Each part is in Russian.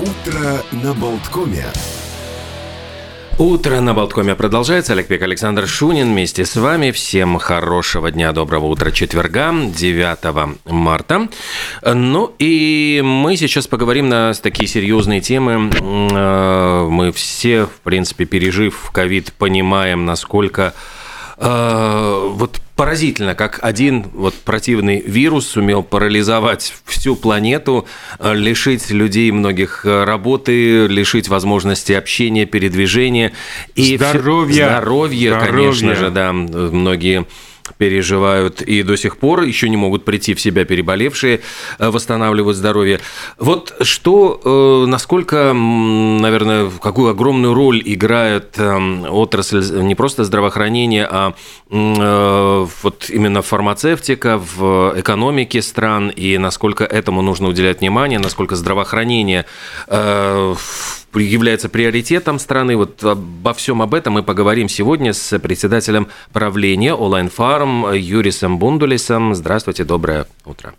Утро на Болткоме. Утро на Болткоме продолжается. Олег Пек, Александр Шунин вместе с вами. Всем хорошего дня, доброго утра четверга, 9 марта. Ну и мы сейчас поговорим на такие серьезные темы. Э, мы все, в принципе, пережив ковид, понимаем, насколько э, вот поразительно, как один вот противный вирус сумел парализовать всю планету, э, лишить людей многих э, работы, лишить возможности общения, передвижения. И здоровья, здоровья, здоровья. конечно же, да, многие переживают и до сих пор еще не могут прийти в себя переболевшие, э, восстанавливают здоровье. Вот что, э, насколько, наверное, какую огромную роль играет эм, отрасль не просто здравоохранения, а э, вот именно фармацевтика в экономике стран, и насколько этому нужно уделять внимание, насколько здравоохранение является приоритетом страны. Вот обо всем об этом мы поговорим сегодня с председателем правления Онлайн Фарм Юрисом Бундулисом. Здравствуйте, доброе утро.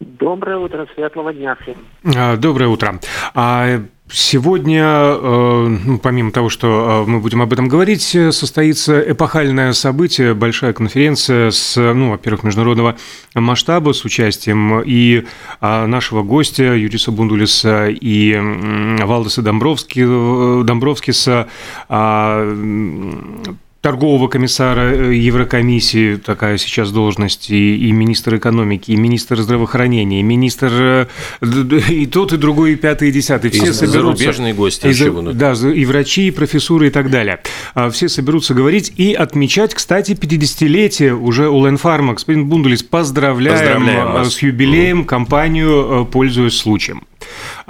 Доброе утро, светлого дня всем. А, доброе утро. А Сегодня, э, ну, помимо того, что э, мы будем об этом говорить, состоится эпохальное событие, большая конференция с, ну, во-первых, международного масштаба, с участием и а, нашего гостя Юриса Бундулиса, и Валдеса Домбровски, э, Домбровскиса, торгового комиссара э, Еврокомиссии, такая сейчас должность, и, и министр экономики, и министр здравоохранения, и министр э, и тот, и другой, и пятый, и десятый. Все и соберутся. Зарубежные гости и. Да, и врачи, и профессуры, и так далее. А, все соберутся говорить и отмечать, кстати, 50-летие уже у Ленфарма. Господин Бундулис, поздравляем, поздравляем э, вас. с юбилеем, компанию, пользуясь случаем.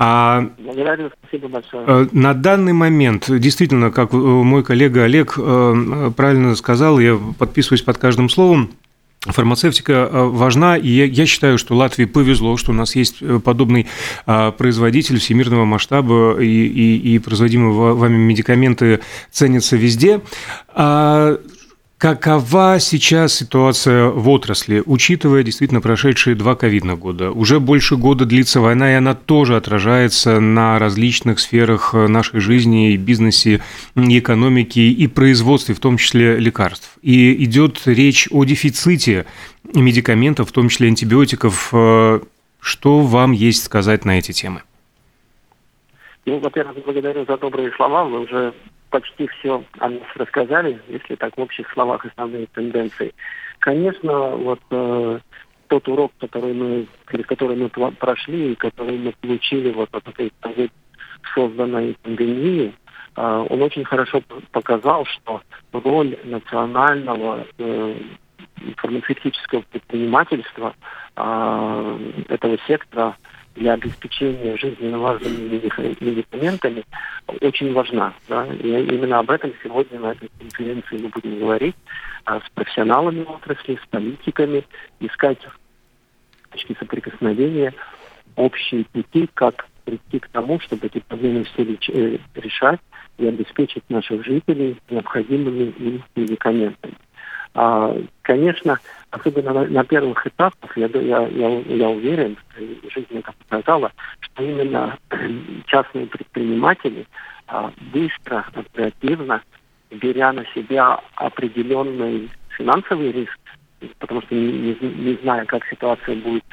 А, Благодарю, спасибо большое. Э, на данный момент, действительно, как э, мой коллега Олег э, правильно сказал, я подписываюсь под каждым словом, Фармацевтика важна, и я, считаю, что Латвии повезло, что у нас есть подобный производитель всемирного масштаба, и, и, и производимые вами медикаменты ценятся везде. Какова сейчас ситуация в отрасли, учитывая действительно прошедшие два ковидных года? Уже больше года длится война, и она тоже отражается на различных сферах нашей жизни, и бизнесе, и экономики, и производстве, в том числе лекарств. И идет речь о дефиците медикаментов, в том числе антибиотиков. Что вам есть сказать на эти темы? Ну, во-первых, благодарю за добрые слова. Вы уже почти все о нас рассказали, если так в общих словах основные тенденции. Конечно, вот э, тот урок, который мы, который мы прошли и который мы получили вот от этой созданной пандемии, э, он очень хорошо показал, что роль национального э, фармацевтического предпринимательства э, этого сектора для обеспечения жизненно важными медикаментами очень важна. Да? И именно об этом сегодня на этой конференции мы будем говорить а, с профессионалами отрасли, с политиками, искать точки соприкосновения, общие пути, как прийти к тому, чтобы эти проблемы все э, решать и обеспечить наших жителей необходимыми им медикаментами. А, конечно, особенно на, на первых этапах, я, я, я, я уверен, жизнь это показала, что именно частные предприниматели а, быстро, оперативно, беря на себя определенный финансовый риск, потому что не, не, не зная, как ситуация будет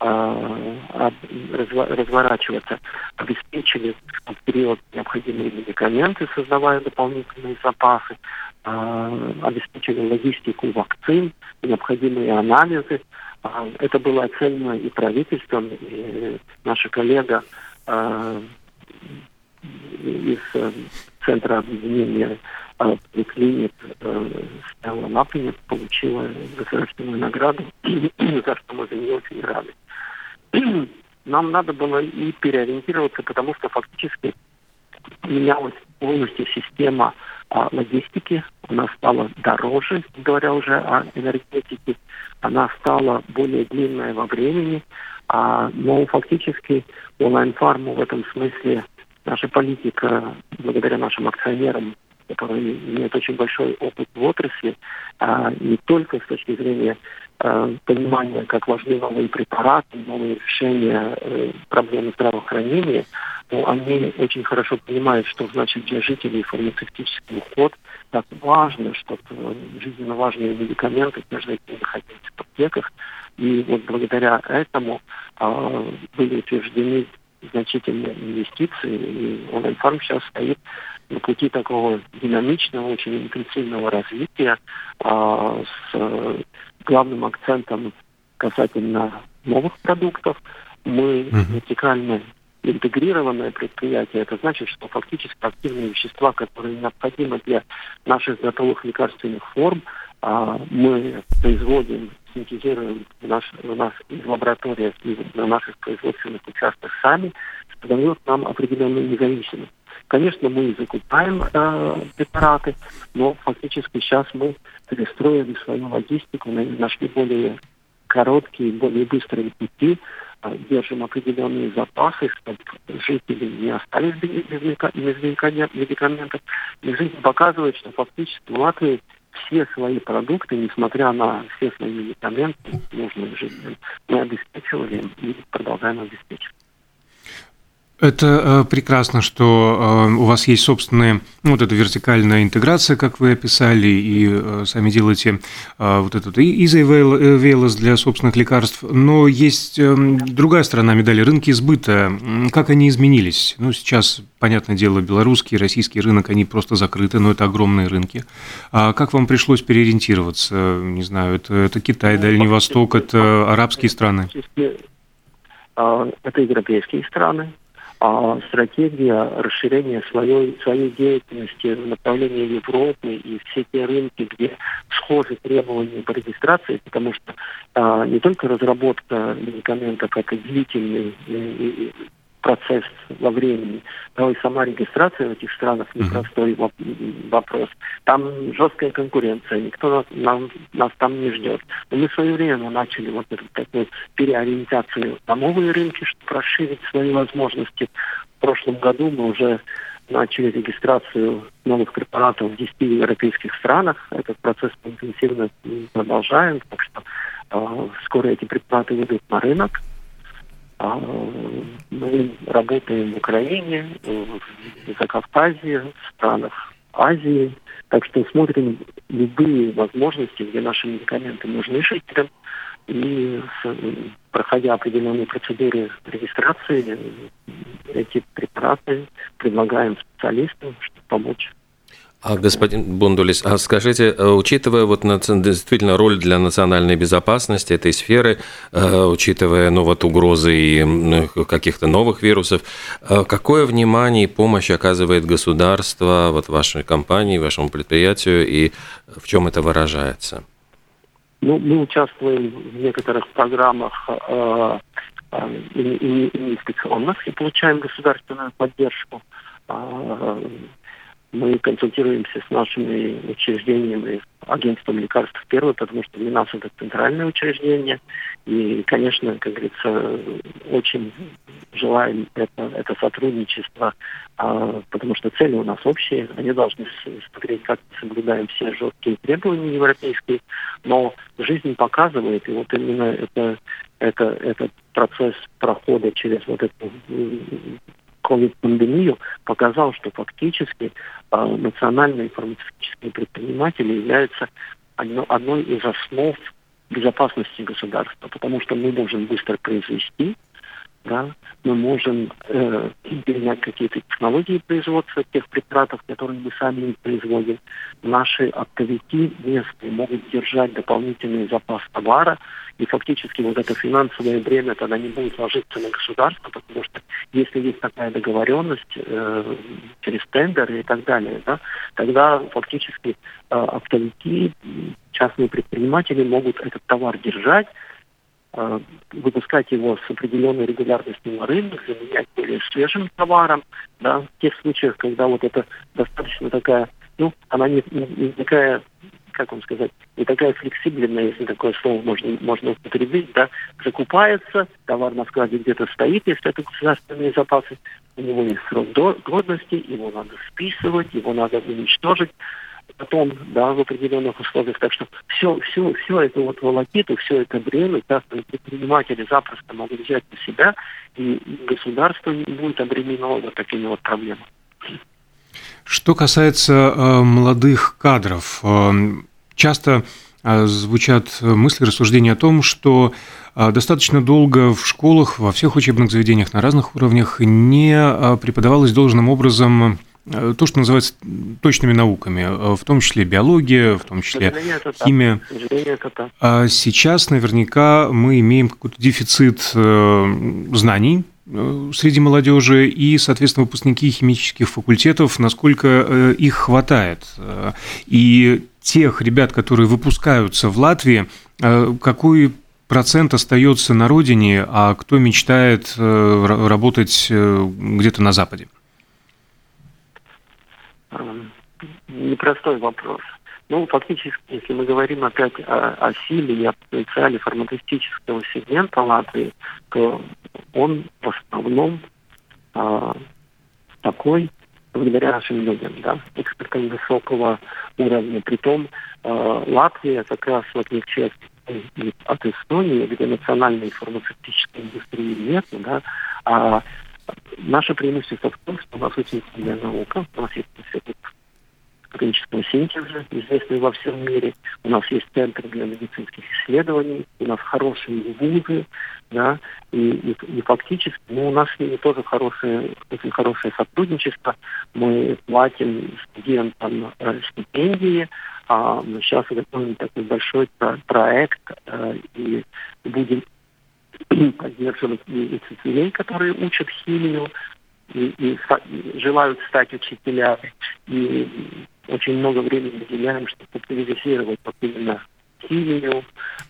разворачиваться, обеспечили в период необходимые медикаменты, создавая дополнительные запасы, э, обеспечили логистику вакцин, необходимые анализы. Э, это было оценено и правительством, и наша коллега из э, Центра объединения э, поликлиник э, получила государственную награду, за что мы за нее очень рады. Нам надо было и переориентироваться, потому что фактически менялась полностью система а, логистики, она стала дороже, говоря уже о энергетике, она стала более длинная во времени, а, но фактически онлайн-фарму в этом смысле наша политика, благодаря нашим акционерам, которые имеют очень большой опыт в отрасли, а не только с точки зрения э, понимание, как важны новые препараты, новые решения э, проблемы здравоохранения, но они очень хорошо понимают, что значит для жителей фармацевтический уход, так важно, чтобы жизненно важные медикаменты каждый день находились в аптеках. И вот благодаря этому э, были утверждены значительные инвестиции, и онлайн-фарм сейчас стоит на пути такого динамичного, очень интенсивного развития а, с главным акцентом касательно новых продуктов. Мы вертикально интегрированное предприятие, это значит, что фактически активные вещества, которые необходимы для наших готовых лекарственных форм, а, мы производим, синтезируем в, наш, в нас из лаборатории и на наших производственных участках сами, что дает нам определенную независимость. Конечно, мы закупаем э, препараты, но фактически сейчас мы перестроили свою логистику, нашли более короткие, более быстрые пути, э, держим определенные запасы, чтобы жители не остались без, без медикаментов. И жизнь показывает, что фактически в Латвии все свои продукты, несмотря на все свои медикаменты, нужные жителям, мы обеспечивали и продолжаем обеспечивать. Это э, прекрасно, что э, у вас есть собственная, ну, вот эта вертикальная интеграция, как вы описали, и э, сами делаете вот этот Easy для собственных лекарств. Но есть другая сторона медали, рынки сбыта. Как они изменились? Ну, сейчас, понятное дело, белорусский, российский рынок, они просто закрыты, но это огромные рынки. А как вам пришлось переориентироваться? Не знаю, это, это Китай, Дальний Восток, это арабские страны? Это европейские страны, а стратегия расширения своей, своей деятельности в направлении Европы и все те рынки, где схожи требования по регистрации, потому что а, не только разработка медикаментов, это длительный и, и, процесс во времени, но и сама регистрация в этих странах непростой вопрос. Там жесткая конкуренция, никто нас, нам, нас там не ждет. Но мы время начали вот эту такую переориентацию на новые рынки, чтобы расширить свои возможности. В прошлом году мы уже начали регистрацию новых препаратов в 10 европейских странах. Этот процесс интенсивно продолжаем, так что э, скоро эти препараты выйдут на рынок. А, мы работаем в Украине, в Закавказье, в странах Азии. Так что смотрим любые возможности, где наши медикаменты нужны жителям. И проходя определенные процедуры регистрации, эти препараты предлагаем специалистам, чтобы помочь а, господин Бундулис, а скажите, э, учитывая вот действительно роль для национальной безопасности этой сферы, э, учитывая ну, вот угрозы и каких-то новых вирусов, э, какое внимание и помощь оказывает государство вот вашей компании, вашему предприятию, и в чем это выражается? Ну, мы участвуем в некоторых программах э, э, инвестиционных и получаем государственную поддержку. Мы консультируемся с нашими учреждениями, агентством лекарств первое, потому что для нас это центральное учреждение. И, конечно, как говорится, очень желаем это, это сотрудничество, а, потому что цели у нас общие. Они должны смотреть, как мы соблюдаем все жесткие требования европейские. Но жизнь показывает, и вот именно это, это, этот процесс прохода через вот эту ковид-пандемию показал, что фактически э, национальные фармацевтические предприниматели являются одно, одной из основ безопасности государства, потому что мы можем быстро произвести, да, мы можем э, перенять какие-то технологии производства тех препаратов, которые мы сами не производим. Наши оптовики местные могут держать дополнительный запас товара, и фактически вот это финансовое бремя тогда не будет ложиться на государство, потому что если есть такая договоренность э, через тендеры и так далее, да, тогда фактически э, оптовики, частные предприниматели могут этот товар держать, выпускать его с определенной регулярностью на рынок, заменять более свежим товаром, да, в тех случаях, когда вот это достаточно такая, ну, она не, не, не такая как вам сказать, не такая флексибельная, если такое слово можно, можно употребить, да, закупается, товар на складе где-то стоит, если это государственные запасы, у него есть срок годности, его надо списывать, его надо уничтожить. Потом, да, в определенных условиях. Так что все, все, все это вот волокиту, все это бремя частные предприниматели запросто могут взять на себя, и государство не будет обременено вот такими вот проблемами. Что касается э, молодых кадров, э, часто э, звучат мысли, рассуждения о том, что э, достаточно долго в школах, во всех учебных заведениях на разных уровнях не э, преподавалось должным образом то, что называется точными науками, э, в том числе биология, в том числе химия. А сейчас наверняка мы имеем какой-то дефицит э, знаний среди молодежи и, соответственно, выпускники химических факультетов, насколько их хватает. И тех ребят, которые выпускаются в Латвии, какой процент остается на родине, а кто мечтает работать где-то на Западе? Непростой вопрос. Ну, фактически, если мы говорим опять о, о силе и о потенциале фармацевтического сегмента Латвии, то он в основном а, такой, благодаря нашим людям, да, экспертам высокого уровня. Притом а, Латвия как раз, в отличие от Эстонии, где национальной фармацевтической индустрии нет, да, а наше преимущество в том, что у нас очень сильная наука, у нас есть институт клинического синтеза, известный во всем мире. У нас есть центр для медицинских исследований, у нас хорошие вузы, да, и, и, и фактически ну, у нас с ними тоже хорошее, очень хорошее сотрудничество. Мы платим студентам э, стипендии, а мы сейчас готовим такой большой про проект э, и будем поддерживать и учителей, которые учат химию, и, и, и желают стать учителями. И очень много времени выделяем, чтобы популяризировать вот именно химию,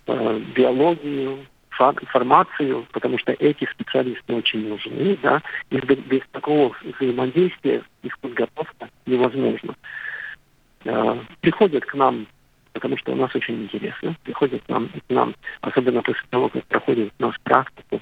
э, биологию, информацию, потому что эти специалисты очень нужны, да, и без, без такого взаимодействия их подготовка невозможна. Э, приходят к нам, потому что у нас очень интересно, приходят к нам, к нам особенно после того, как проходят у нас практику,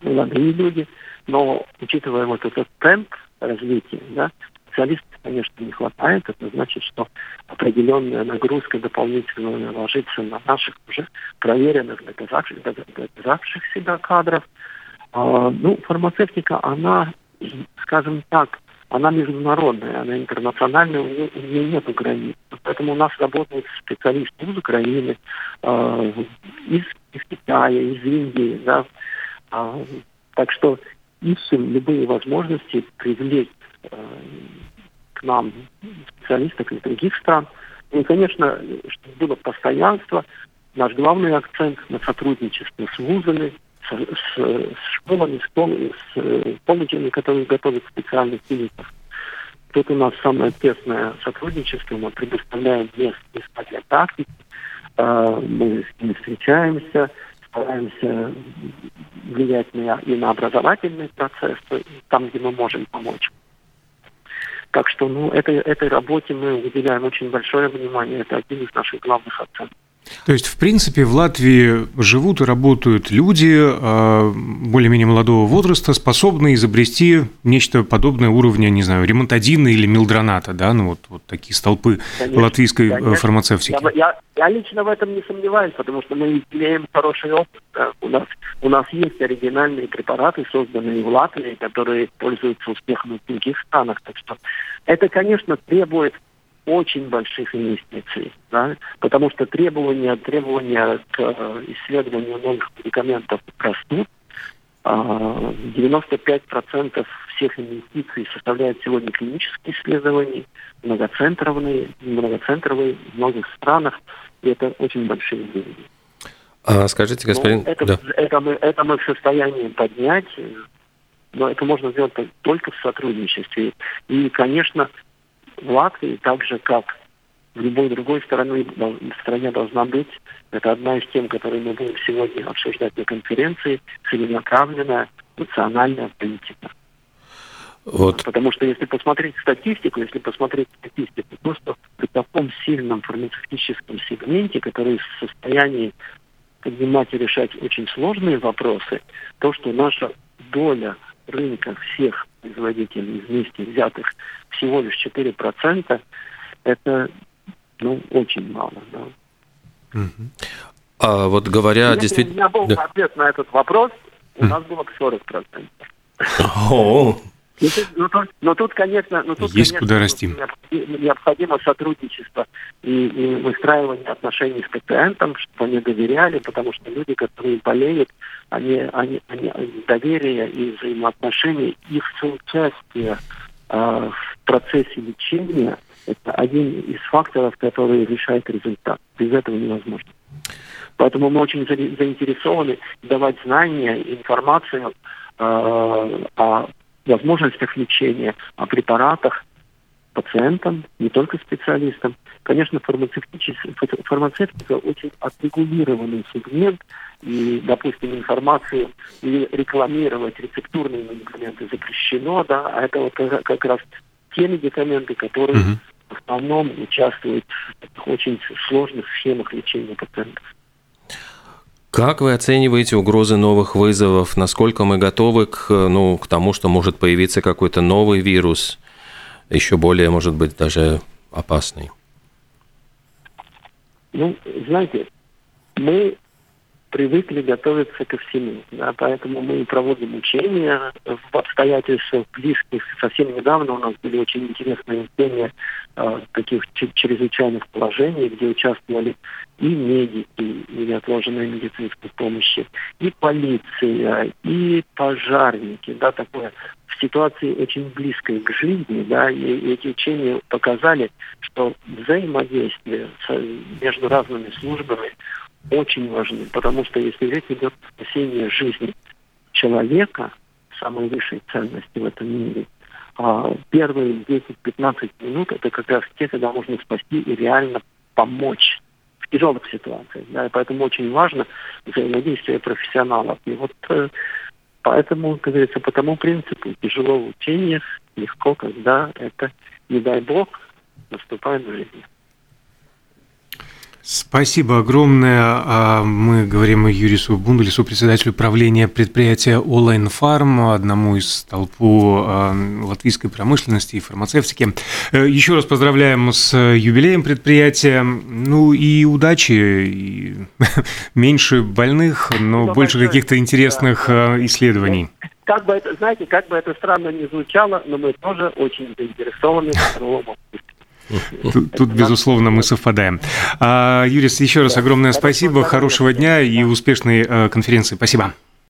молодые люди, но учитывая вот этот темп развития, да, специалистов, конечно, не хватает. Это значит, что определенная нагрузка дополнительная ложится на наших уже проверенных, доказавших, доказавших себя кадров. А, ну, фармацевтика, она, скажем так, она международная, она интернациональная, у нее, нет границ. Поэтому у нас работают специалисты из Украины, э, из, из Китая, из Индии. Да? Э, так что ищем любые возможности привлечь э, к нам специалистов из других стран. Ну и, конечно, чтобы было постоянство, наш главный акцент на сотрудничество с вузами, с, с, школами, с, пол, с колледжами, которые готовят специальных клиников. Тут у нас самое тесное сотрудничество. Мы предоставляем место для практики. Э, мы с ними встречаемся, стараемся влиять на, и на образовательный процесс, там, где мы можем помочь. Так что ну, этой, этой работе мы уделяем очень большое внимание. Это один из наших главных акцентов. То есть, в принципе, в Латвии живут и работают люди а, более-менее молодого возраста, способные изобрести нечто подобное уровня, не знаю, ремонтадина или милдроната, да, ну вот, вот такие столпы конечно, латвийской э, конечно. фармацевтики. Я, я, я лично в этом не сомневаюсь, потому что мы имеем хороший опыт. У, нас, у нас есть оригинальные препараты, созданные в Латвии, которые пользуются успехом в других странах. Так что это, конечно, требует очень больших инвестиций, да, потому что требования, требования к э, исследованию новых медикаментов растут. 95% а, всех инвестиций составляют сегодня клинические исследования, многоцентровые, многоцентровые в многих странах, и это очень большие деньги. А, скажите, господин... Ну, это, да. это, мы, это мы в состоянии поднять, но это можно сделать только в сотрудничестве. И, конечно, в Латвии, так же как в любой другой стране, стране должна быть. Это одна из тем, которые мы будем сегодня обсуждать на конференции, целенаправленная национальная политика. Вот. Потому что если посмотреть статистику, если посмотреть статистику, то что при таком сильном фармацевтическом сегменте, который в состоянии поднимать и решать очень сложные вопросы, то, что наша доля рынка всех производителей вместе взятых всего лишь 4%, это ну, очень мало. Да. А вот говоря Если действительно... у меня был Да. ответ на этот вопрос, у нас было бы 40%. О, Но тут, но тут- но тут, конечно, но тут, Есть конечно, куда расти. необходимо- сотрудничество и, и выстраивание отношений с пациентом, чтобы они доверяли, потому что люди, которые болеют, они, они, они доверие и взаимоотношения, их соучастие а, в процессе лечения – это один из факторов, который решает результат. Без этого невозможно. Поэтому мы очень за- заинтересованы давать знания, информацию э, о возможностях лечения, о препаратах пациентам, не только специалистам. Конечно, фармацевтика очень отрегулированный сегмент, и, допустим, информацию или рекламировать рецептурные медикаменты запрещено, да, а это вот как, раз те медикаменты, которые Мгм. в основном участвуют в очень сложных схемах лечения пациентов. Как вы оцениваете угрозы новых вызовов? Насколько мы готовы к, ну, к тому, что может появиться какой-то новый вирус, еще более, может быть, даже опасный? Ну, знаете, мы привыкли готовиться ко всему, да, поэтому мы проводим учения в обстоятельствах близких. Совсем недавно у нас были очень интересные учения э, таких чрезвычайных положений, где участвовали и медики, и неотложной медицинской помощи, и полиция, и пожарники, да, такое в ситуации очень близкой к жизни, да, и, эти учения показали, что взаимодействие между разными службами очень важны, потому что если речь идет о спасении жизни человека, самой высшей ценности в этом мире, а первые 10-15 минут это как раз те, когда можно спасти и реально помочь в тяжелых ситуациях. Да, и поэтому очень важно взаимодействие профессионалов. И вот э, поэтому, как говорится, по тому принципу тяжело в учениях, легко, когда это, не дай бог, наступает в жизни. Спасибо огромное. А, Мы говорим Юрису Бундалису, председателю правления предприятия Online Farm, одному из толпу а, латвийской промышленности и фармацевтики. Э, Еще раз поздравляем с юбилеем предприятия. Ну и удачи, и меньше больных, но Ну, больше каких-то интересных Да, а, исследований. Как бы это, знаете, как бы это странно ни звучало, но мы тоже очень заинтересованы в опыте. Тут, тут, безусловно, мы совпадаем. А, Юрис, еще раз огромное спасибо, хорошего дня и успешной э, конференции. Спасибо.